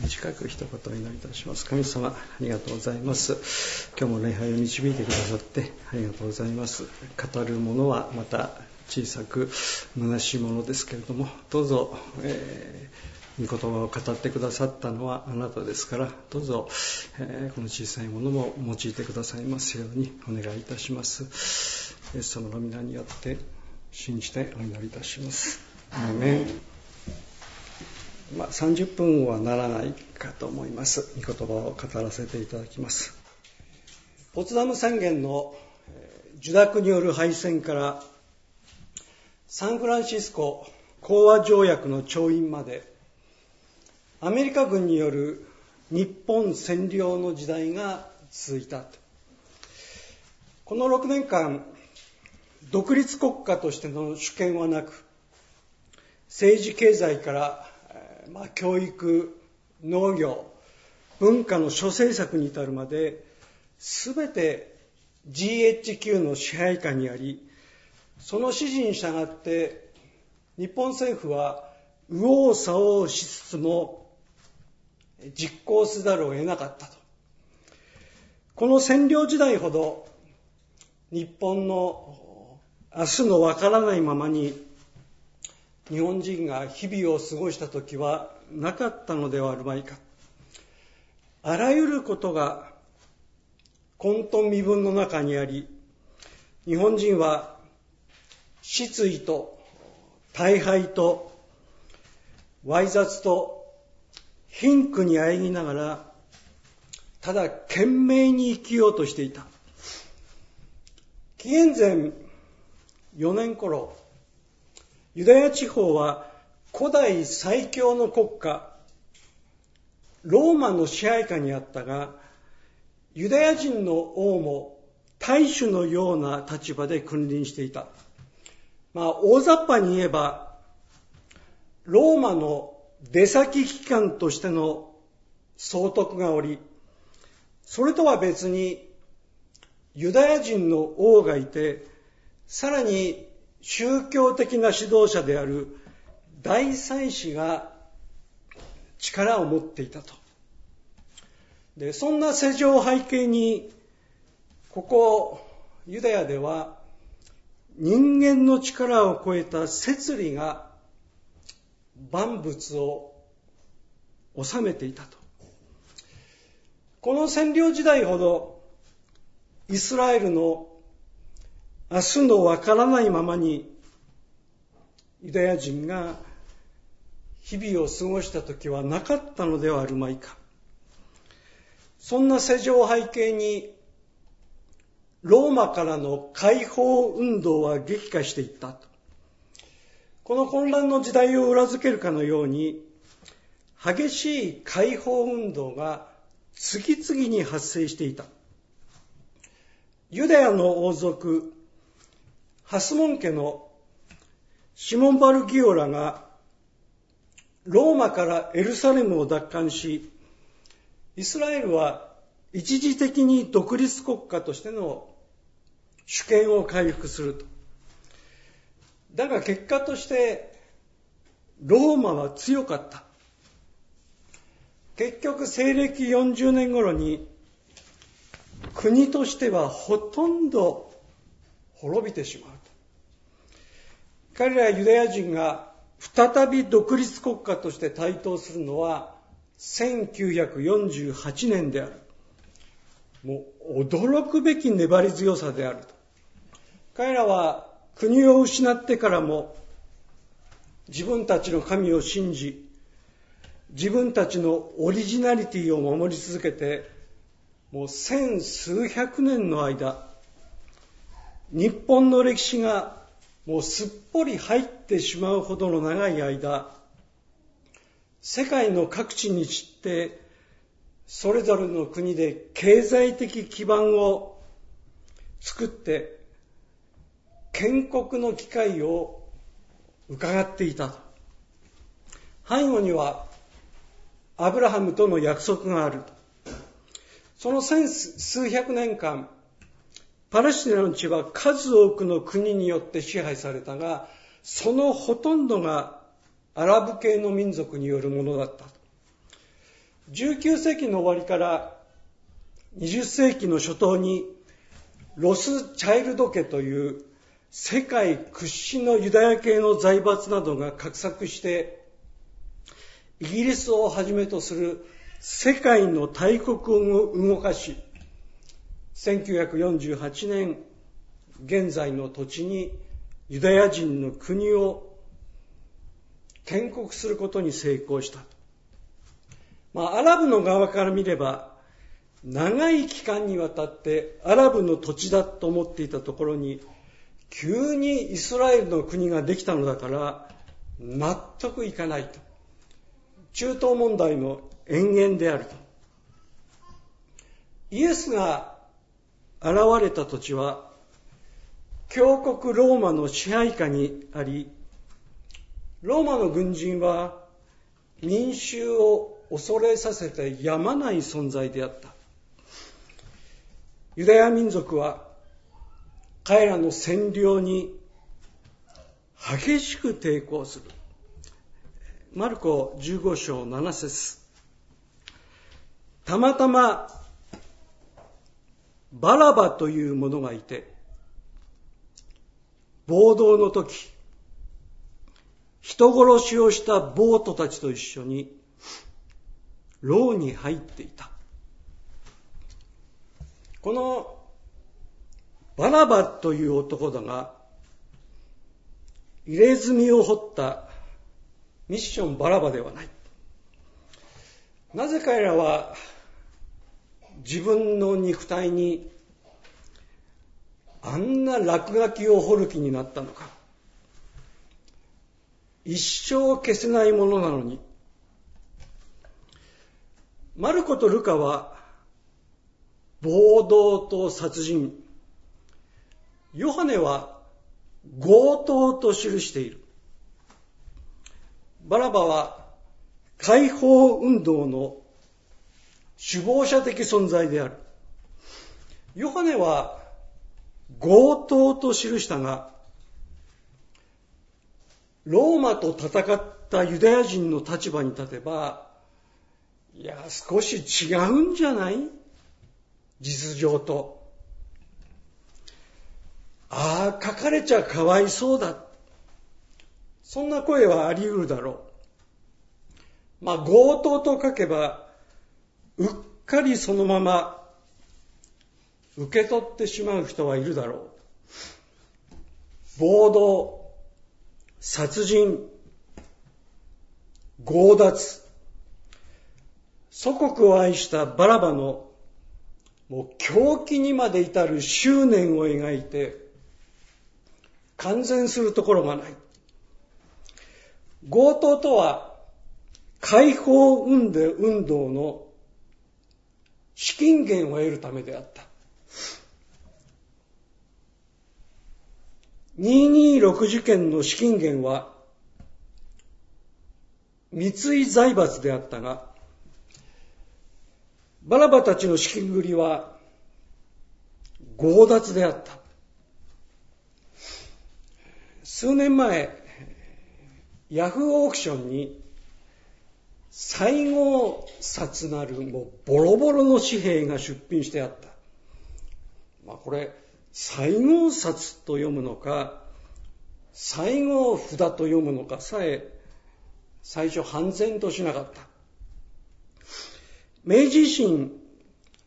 短く一言お祈りいたします。神様ありがとうございます。今日も礼拝を導いてくださってありがとうございます。語るものはまた小さく虚しいものですけれどもどうぞ、えー、御言葉を語ってくださったのはあなたですからどうぞ、えー、この小さいものも用いてくださいますようにお願いいたします。イエス様の皆によって信じてお祈りいたします。アーメン。まあ、30分はならないかと思います。御言葉を語らせていただきます。ポツダム宣言の受諾による敗戦からサンフランシスコ講和条約の調印までアメリカ軍による日本占領の時代が続いたこの6年間独立国家としての主権はなく政治経済からまあ、教育農業文化の諸政策に至るまで全て GHQ の支配下にありその指示に従って日本政府は右往左往しつつも実行せざるを得なかったと。この占領時代ほど日本の明日のわからないままに日本人が日々を過ごした時はなかったのではあるまいか。あらゆることが混沌身分の中にあり日本人は失意と大敗とわい雑と貧苦にあえぎながらただ懸命に生きようとしていた。紀元前4年頃ユダヤ地方は古代最強の国家、ローマの支配下にあったが、ユダヤ人の王も大主のような立場で君臨していた。まあ、大雑把に言えば、ローマの出先機関としての総督がおり、それとは別にユダヤ人の王がいて、さらに宗教的な指導者である大祭司が力を持っていたと。で、そんな世情を背景に、ここ、ユダヤでは、人間の力を超えた摂理が万物を治めていたと。この占領時代ほど、イスラエルの明日のわからないままにユダヤ人が日々を過ごした時はなかったのではあるまいか。そんな世情を背景にローマからの解放運動は激化していったと。この混乱の時代を裏付けるかのように激しい解放運動が次々に発生していた。ユダヤの王族ハスモン家のシモン・バルギオラがローマからエルサレムを奪還し、イスラエルは一時的に独立国家としての主権を回復すると。だが結果としてローマは強かった。結局西暦40年頃に国としてはほとんど滅びてしまう。彼らユダヤ人が再び独立国家として台頭するのは1948年である。もう驚くべき粘り強さであると。彼らは国を失ってからも自分たちの神を信じ、自分たちのオリジナリティを守り続けて、もう千数百年の間、日本の歴史がもうすっぽり入ってしまうほどの長い間、世界の各地に散って、それぞれの国で経済的基盤を作って、建国の機会を伺っていたと。背後には、アブラハムとの約束がある。その千数百年間、パレスチナの地は数多くの国によって支配されたが、そのほとんどがアラブ系の民族によるものだった。19世紀の終わりから20世紀の初頭にロス・チャイルド家という世界屈指のユダヤ系の財閥などが画策してイギリスをはじめとする世界の大国を動かし1948年現在の土地にユダヤ人の国を建国することに成功した。まあ、アラブの側から見れば長い期間にわたってアラブの土地だと思っていたところに急にイスラエルの国ができたのだから納得いかないと中東問題の延々であるとイエスが現れた土地は強国ローマの支配下にありローマの軍人は民衆を恐れさせてやまない存在であったユダヤ民族は彼らの占領に激しく抵抗する。マルコ15章7節たまたまバラバという者がいて、暴動の時、人殺しをした暴徒たちと一緒に牢に入っていた。このバラバという男だが、入れ墨を掘ったミッションバラバではない。なぜ彼らは自分の肉体にあんな落書きを彫る気になったのか。一生消せないものなのに。マルコとルカは暴動と殺人、ヨハネは強盗と記している。バラバは解放運動の首謀者的存在である。ヨハネは強盗と記したが、ローマと戦ったユダヤ人の立場に立てば、いや、少し違うんじゃない？実情と。ああ、書かれちゃかわいそうだ。そんな声はあり得るだろう。まあ、強盗と書けば、うっかりそのまま受け取ってしまう人はいるだろう。暴動、殺人、強奪、祖国を愛したバラバのもう狂気にまで至る執念を描いて完全するところがない。強盗とは解放運動の資金源を得るためであった。226事件の資金源は三井財閥であったが、バラバたちの資金繰りは強奪であった。数年前、ヤフーオークションに西郷札なるもボロボロの紙幣が出品してあった。まあこれ、西郷札と読むのか、西郷札と読むのかさえ最初半然としなかった。明治維新、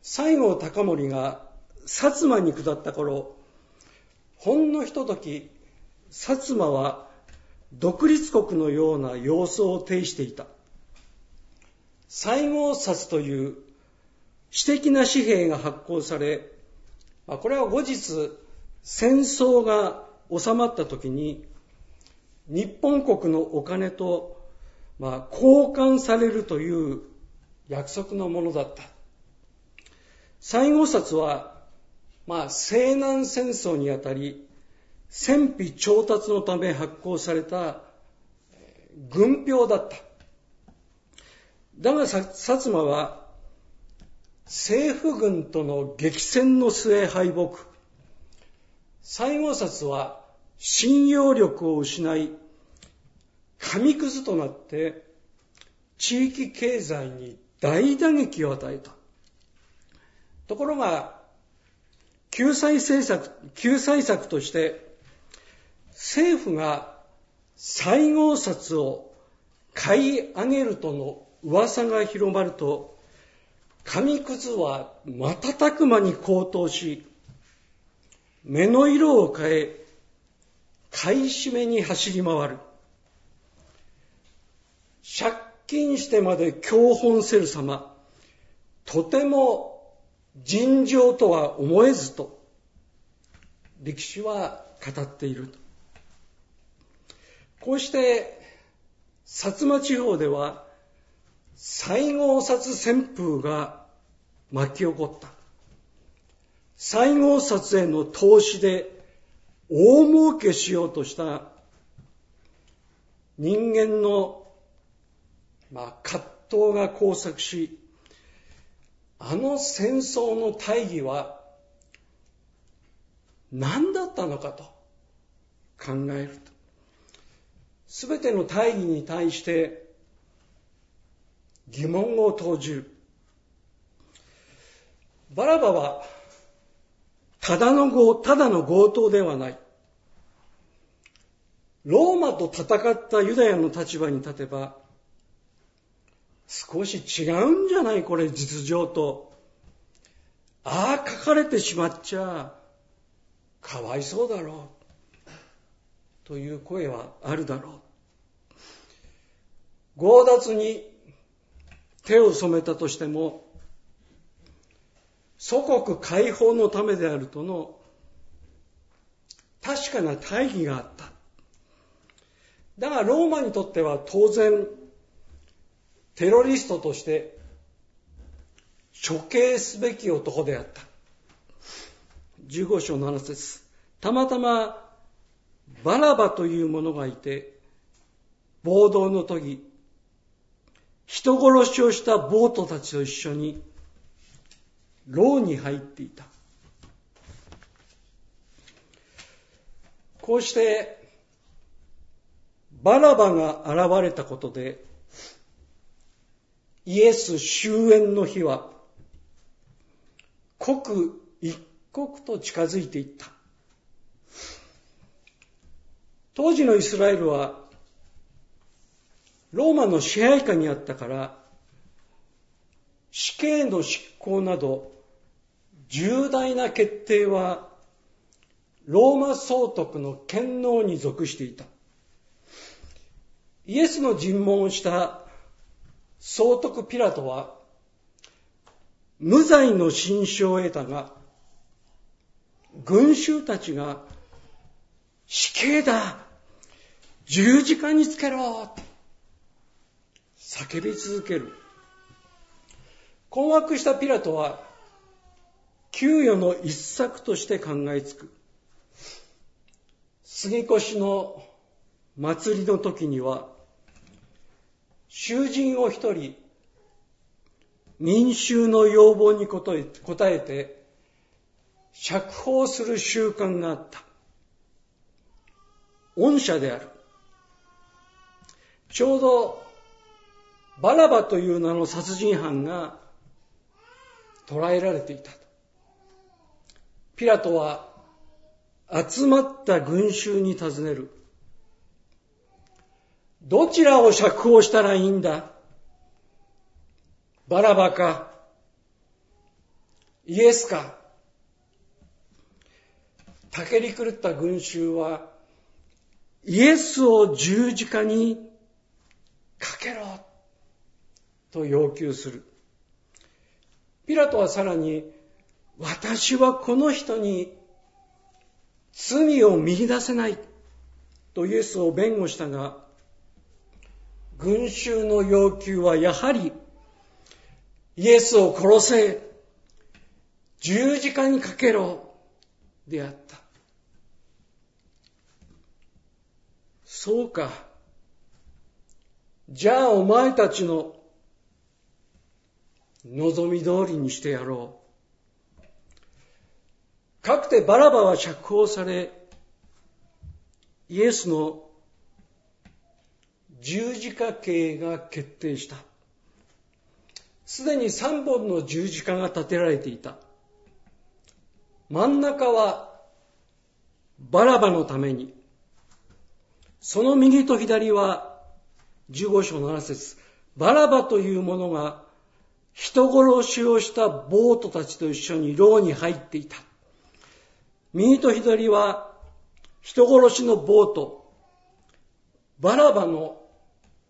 西郷隆盛が薩摩に下った頃、ほんのひととき、薩摩は独立国のような様相を呈していた。西郷札という私的な紙幣が発行され、これは後日戦争が収まった時に日本国のお金と、交換されるという約束のものだった。西郷札は、まあ、西南戦争にあたり、戦費調達のため発行された軍票だった。だが、薩摩は、政府軍との激戦の末敗北。西郷札は信用力を失い、紙くずとなって地域経済に大打撃を与えた。ところが、救済政策、救済策として、政府が西郷札を買い上げるとの噂が広まると、紙くずは瞬く間に高騰し、目の色を変え、買い占めに走り回る。借金してまで教本せる様、とても尋常とは思えずと、歴史は語っていると。こうして、薩摩地方では、西郷札旋風が巻き起こった。西郷札への投資で大儲けしようとした人間の、まあ、葛藤が交錯し、あの戦争の大義は何だったのかと考えると。すべての大義に対して疑問を投じる。バラバはただの強ただの強盗ではない。ローマと戦ったユダヤの立場に立てば、少し違うんじゃない？これ実情と。ああ書かれてしまっちゃ、かわいそうだろう。という声はあるだろう。強奪に手を染めたとしても、祖国解放のためであるとの確かな大義があった。だがローマにとっては当然テロリストとして処刑すべき男であった。15章7節たまたまバラバという者がいて暴動の時人殺しをした暴徒たちと一緒に牢に入っていた。こうしてバラバが現れたことでイエス終焉の日は刻一刻と近づいていった。当時のイスラエルはローマの支配下にあったから死刑の執行など重大な決定はローマ総督の権能に属していた。イエスの尋問をした総督ピラトは無罪の心証を得たが群衆たちが死刑だ十字架につけろ叫び続ける困惑したピラトは、給与の一策として考えつく。杉越の祭りの時には、囚人を一人、民衆の要望に応えて、釈放する習慣があった。恩赦である。ちょうど、バラバという名の殺人犯が捕らえられていた。ピラトは集まった群衆に尋ねる。どちらを釈放したらいいんだ？バラバか？イエスか？たけり狂った群衆はイエスを十字架にかけろと要求する。ピラトはさらに、私はこの人に罪を見出せないとイエスを弁護したが、群衆の要求はやはり、イエスを殺せ、十字架にかけろ、であった。そうか。じゃあお前たちの望み通りにしてやろう。かくてバラバは釈放され、イエスの十字架刑が決定した。すでに3本の十字架が立てられていた。真ん中はバラバのために、その右と左は15章7節バラバというものが人殺しをしたボートたちと一緒に牢に入っていた。右と左は人殺しのボート、バラバの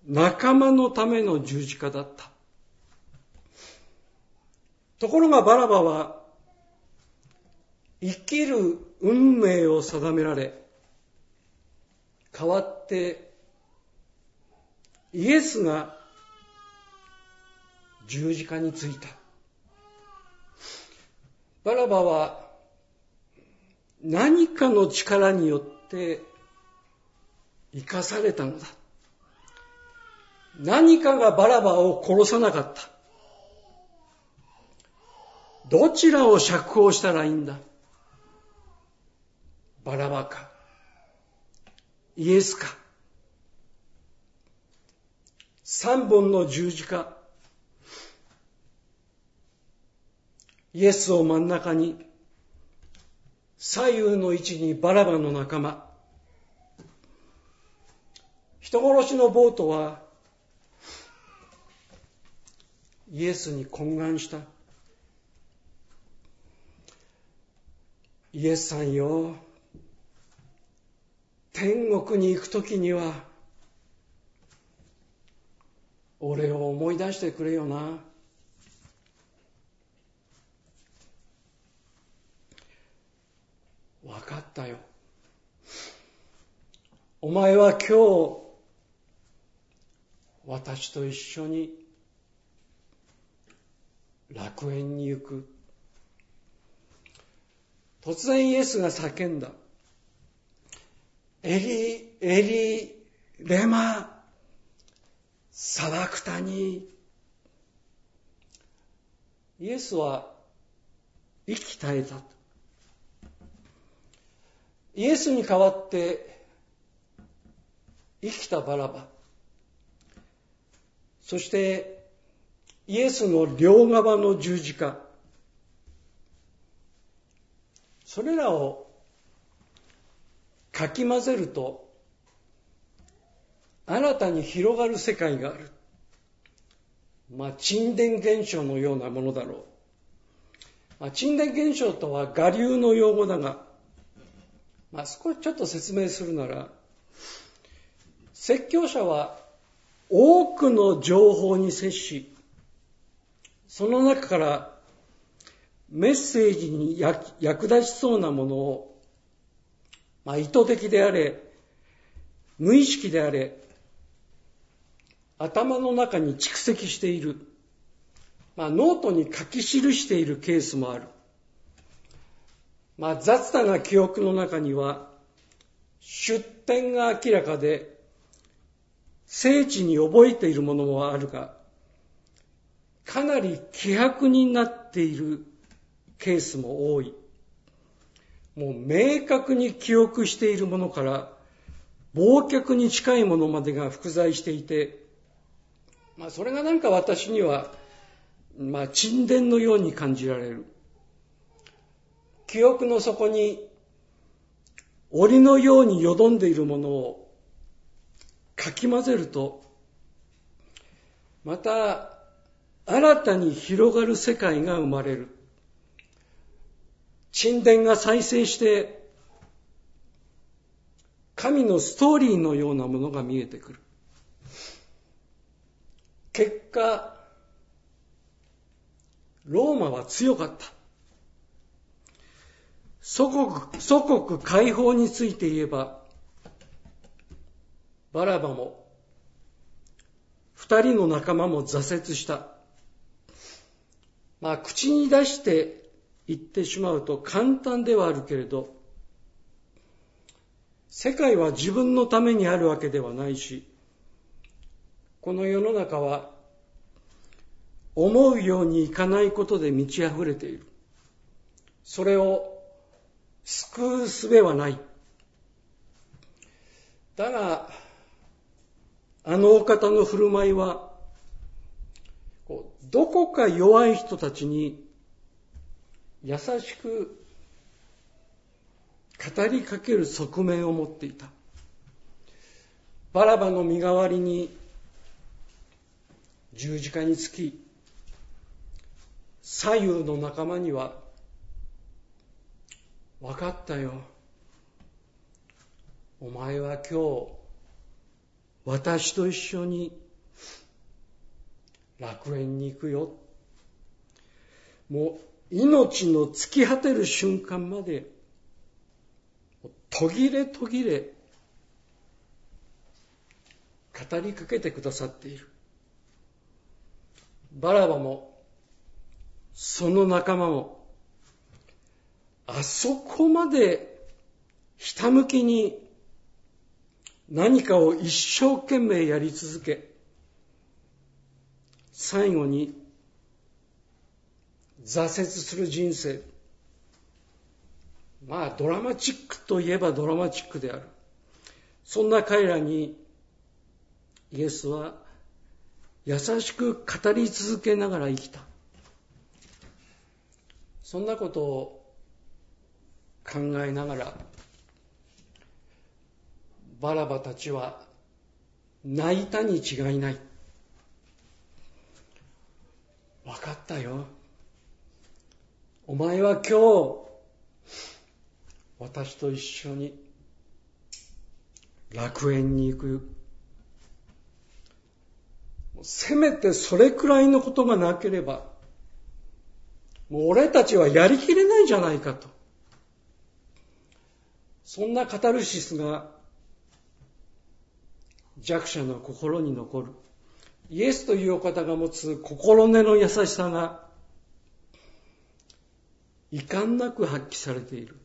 仲間のための十字架だった。ところがバラバは生きる運命を定められ、代わってイエスが十字架についた。バラバは何かの力によって生かされたのだ。何かがバラバを殺さなかった。どちらを釈放したらいいんだバラバかイエスか三本の十字架イエスを真ん中に左右の位置にバラバの仲間。人殺しのボートはイエスに懇願した。イエスさんよ天国に行くときには俺を思い出してくれよな。分かったよお前は今日私と一緒に楽園に行く突然イエスが叫んだエリ、エリ、レマ、サバクタニ。イエスは生き絶えた。イエスに代わって生きたバラバ。そしてイエスの両側の十字架。それらをかき混ぜると新たに広がる世界がある。まあ、沈殿現象のようなものだろう。まあ、沈殿現象とは我流の用語だが、まあ、少しちょっと説明するなら、説教者は多くの情報に接し、その中からメッセージに役立ちそうなものをまあ、意図的であれ、無意識であれ、頭の中に蓄積している。まあ、ノートに書き記しているケースもある。まあ、雑多な記憶の中には、出典が明らかで、精緻に覚えているものもあるが、かなり希薄になっているケースも多い。もう明確に記憶しているものから忘却に近いものまでが複在していて、まあ、それがなんか私には、まあ、沈殿のように感じられる。記憶の底に檻のようによどんでいるものをかき混ぜると、また新たに広がる世界が生まれる。神殿が再生して、神のストーリーのようなものが見えてくる。結果、ローマは強かった。祖国、祖国解放について言えば、バラバも、二人の仲間も挫折した。まあ、口に出して言ってしまうと簡単ではあるけれど、世界は自分のためにあるわけではないし、この世の中は思うようにいかないことで満ち溢れている。それを救う術はない。だが、あのお方の振る舞いは、どこか弱い人たちに優しく語りかける側面を持っていた。バラバの身代わりに十字架につき、左右の仲間には、分かったよ。お前は今日、私と一緒に楽園に行くよ。もう命の尽き果てる瞬間まで途切れ途切れ語りかけてくださっている。バラバもその仲間もあそこまでひたむきに何かを一生懸命やり続け最後に挫折する人生。まあドラマチックといえばドラマチックである。そんな彼らにイエスは優しく語り続けながら生きた。そんなことを考えながらバラバたちは泣いたに違いない分かったよ。お前は今日、私と一緒に楽園に行く。せめてそれくらいのことがなければ、もう俺たちはやりきれないじゃないかと。そんなカタルシスが弱者の心に残る。イエスというお方が持つ心根の優しさが遺憾なく発揮されている。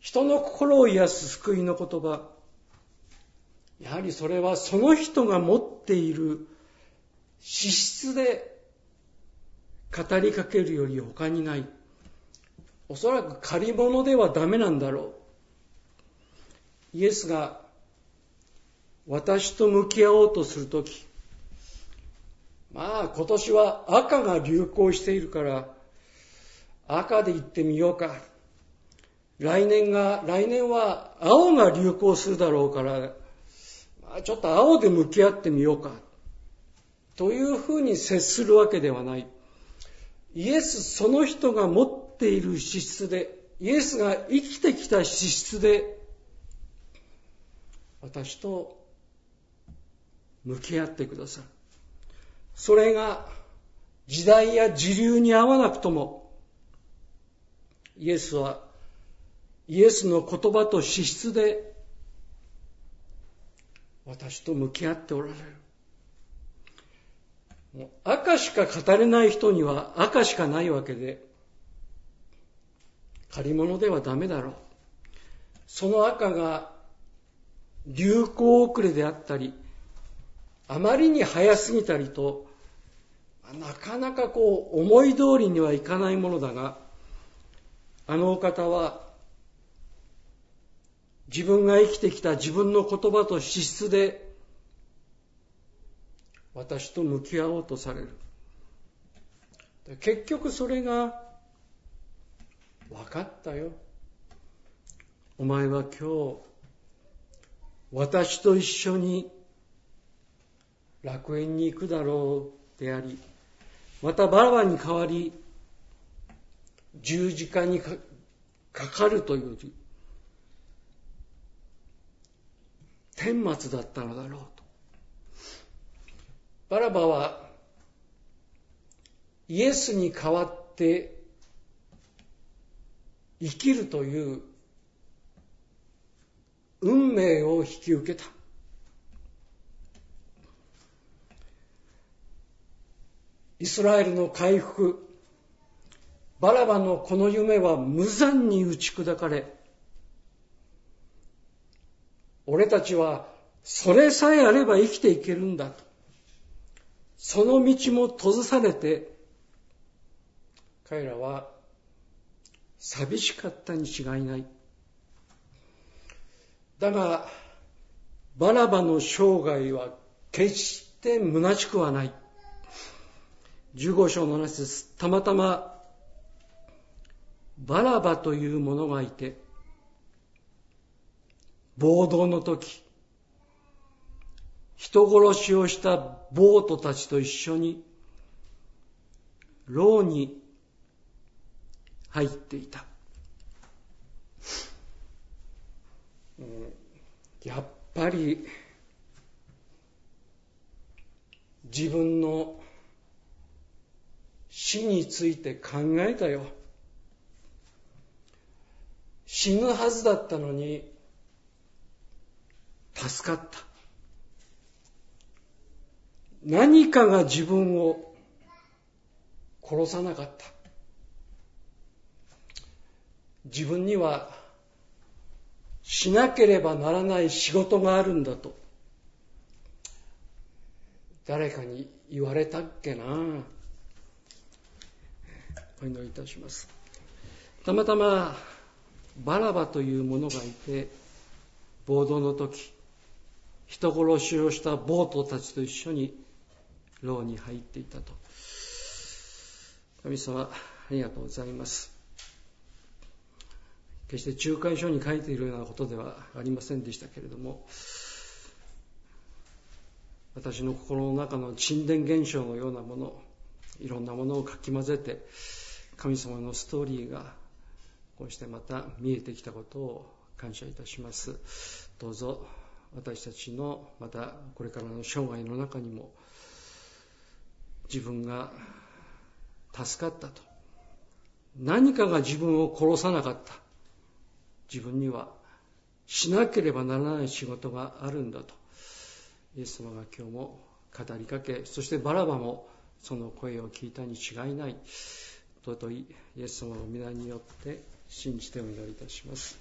人の心を癒す救いの言葉。やはりそれはその人が持っている資質で語りかけるより他にない。おそらく借り物ではダメなんだろう。イエスが私と向き合おうとするとき、まあ今年は赤が流行しているから、赤で行ってみようか。来年が、来年は青が流行するだろうから、まあ、ちょっと青で向き合ってみようか。というふうに接するわけではない。イエスその人が持ている資質で、イエスが生きてきた資質で、私と向き合ってください。それが時代や時流に合わなくとも、イエスはイエスの言葉と資質で私と向き合っておられる。もう赤しか語れない人には赤しかないわけで、借り物ではダメだろう。その赤が流行遅れであったり、あまりに早すぎたりと、なかなかこう思い通りにはいかないものだが、あのお方は自分が生きてきた自分の言葉と資質で私と向き合おうとされる。結局それが分かったよ。お前は今日私と一緒に楽園に行くだろうであり、またバラバに代わり、十字架にかかるという天末だったのだろうと。バラバはイエスに代わって生きるという運命を引き受けた。イスラエルの回復、バラバのこの夢は無残に打ち砕かれ、俺たちはそれさえあれば生きていけるんだと。その道も閉ざされて、彼らは寂しかったに違いない。だが、バラバの生涯は決して虚しくはない。15章の7節たまたまバラバという者がいて暴動の時人殺しをした暴徒たちと一緒に牢に入っていた。やっぱり自分の死について考えたよ。死ぬはずだったのに助かった。何かが自分を殺さなかった。自分にはしなければならない仕事があるんだと。誰かに言われたっけなお祈りいたします。たまたまバラバという者がいて、暴動の時、人殺しをした暴徒たちと一緒に牢に入っていたと。神様、ありがとうございます。決して仲介書に書いているようなことではありませんでしたけれども、私の心の中の沈殿現象のようなもの、いろんなものをかき混ぜて、神様のストーリーがこうしてまた見えてきたことを感謝いたします。どうぞ私たちのまたこれからの生涯の中にも自分が助かったと。何かが自分を殺さなかった。自分にはしなければならない仕事があるんだと。イエス様が今日も語りかけ、そしてバラバもその声を聞いたに違いない。尊いイエス様の皆によって信じてお祈りいたします。